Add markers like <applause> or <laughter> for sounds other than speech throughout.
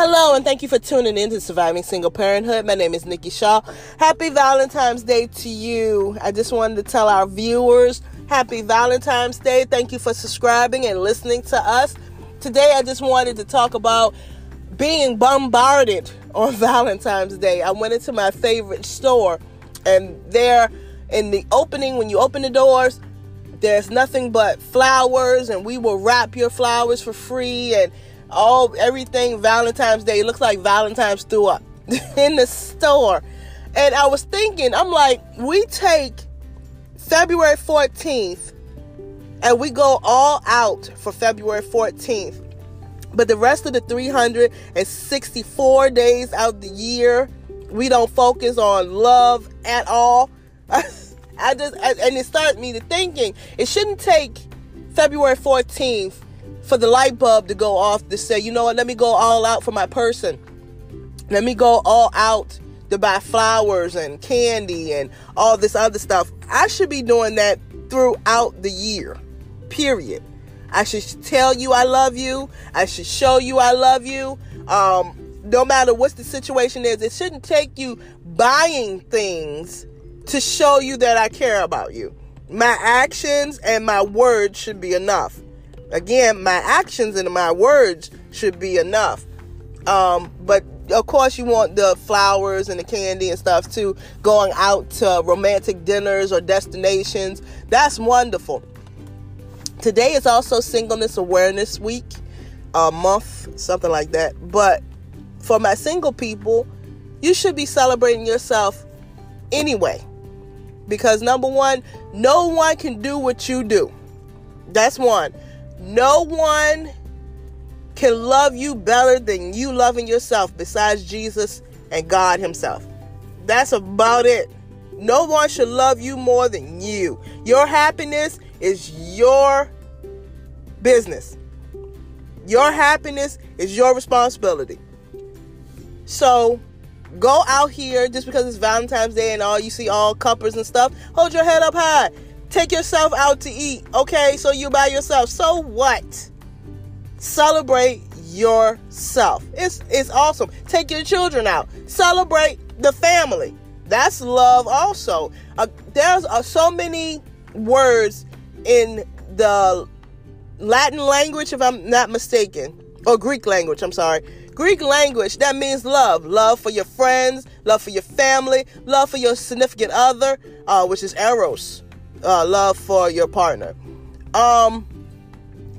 Hello, and thank you for tuning in to Surviving Single Parenthood. My name is Nikki Shaw. Happy Valentine's Day to you. I just wanted to tell our viewers happy Valentine's Day. Thank you for subscribing and listening to us. Today, I just wanted to talk about being bombarded <laughs> on Valentine's Day. I went into my favorite store, and there in the opening, when you open the doors, there's nothing but flowers, and we will wrap your flowers for free and all everything Valentine's Day. It looks like Valentine's threw up <laughs> in the store. And I was thinking, I'm like, we take February 14th and we go all out for February 14th. But the rest of the 364 days out the year, we don't focus on love at all. <laughs> I just and it started me to thinking it shouldn't take February 14th for the light bulb to go off to say, you know what, let me go all out for my person. Let me go all out to buy flowers and candy and all this other stuff. I should be doing that throughout the year. Period. I should tell you I love you. I should show you I love you. Um, no matter what the situation is, it shouldn't take you buying things to show you that I care about you. My actions and my words should be enough. Again, my actions and my words should be enough. Um, but of course, you want the flowers and the candy and stuff too. Going out to romantic dinners or destinations. That's wonderful. Today is also Singleness Awareness Week, a month, something like that. But for my single people, you should be celebrating yourself anyway. Because number one, no one can do what you do. That's one. No one can love you better than you loving yourself besides Jesus and God Himself. That's about it. No one should love you more than you. Your happiness is your business. Your happiness is your responsibility. So go out here just because it's Valentine's Day and all you see all couples and stuff. Hold your head up high. Take yourself out to eat, okay? So you by yourself. So what? Celebrate yourself. It's it's awesome. Take your children out. Celebrate the family. That's love also. Uh, there's uh, so many words in the Latin language if I'm not mistaken or Greek language, I'm sorry. Greek language that means love. Love for your friends, love for your family, love for your significant other, uh, which is eros uh, love for your partner. Um,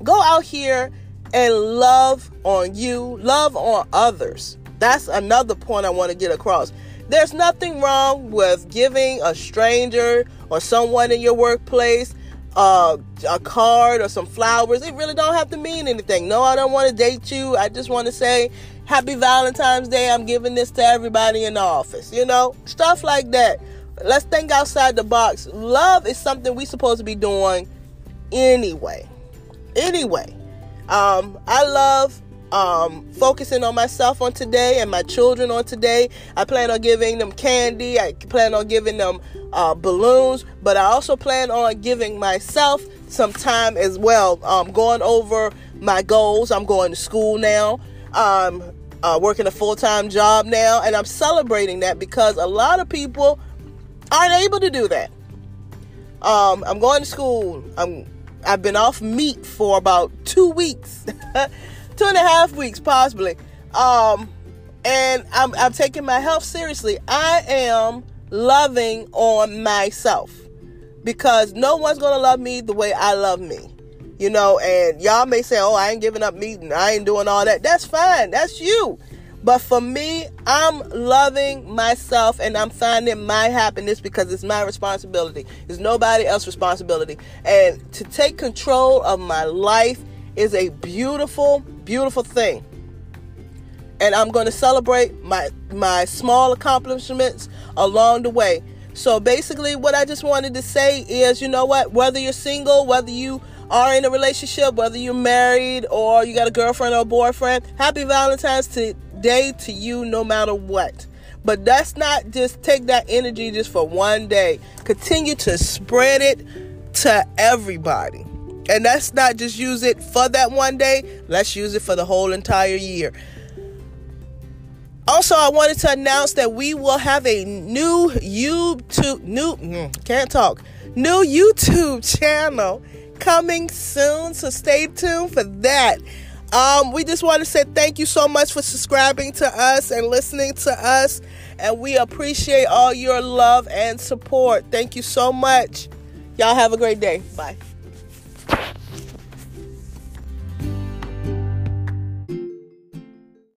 go out here and love on you, love on others. That's another point I want to get across. There's nothing wrong with giving a stranger or someone in your workplace uh, a card or some flowers. It really don't have to mean anything. No, I don't want to date you. I just want to say happy Valentine's Day. I'm giving this to everybody in the office. You know, stuff like that let's think outside the box. Love is something we supposed to be doing anyway. Anyway, um, I love um, focusing on myself on today and my children on today. I plan on giving them candy. I plan on giving them uh, balloons, but I also plan on giving myself some time as well. Um, going over my goals. I'm going to school now. Um, uh, working a full time job now, and I'm celebrating that because a lot of people aren't able to do that. Um, I'm going to school. I'm I've been off meat for about two weeks, <laughs> two and a half weeks possibly. Um, and I'm I'm taking my health seriously. I am loving on myself because no one's gonna love me the way I love me. You know, and y'all may say, "Oh, I ain't giving up meat and I ain't doing all that." That's fine. That's you. But for me, I'm loving myself and I'm finding my happiness because it's my responsibility. It's nobody else's responsibility. And to take control of my life is a beautiful, beautiful thing. And I'm going to celebrate my my small accomplishments along the way. So basically what I just wanted to say is, you know what, whether you're single, whether you are in a relationship, whether you're married or you got a girlfriend or boyfriend, happy Valentine's to day to you no matter what. But that's not just take that energy just for one day. Continue to spread it to everybody. And that's not just use it for that one day, let's use it for the whole entire year. Also, I wanted to announce that we will have a new YouTube new mm, can't talk new YouTube <laughs> channel coming soon. So stay tuned for that. Um, we just want to say thank you so much for subscribing to us and listening to us. And we appreciate all your love and support. Thank you so much. Y'all have a great day. Bye.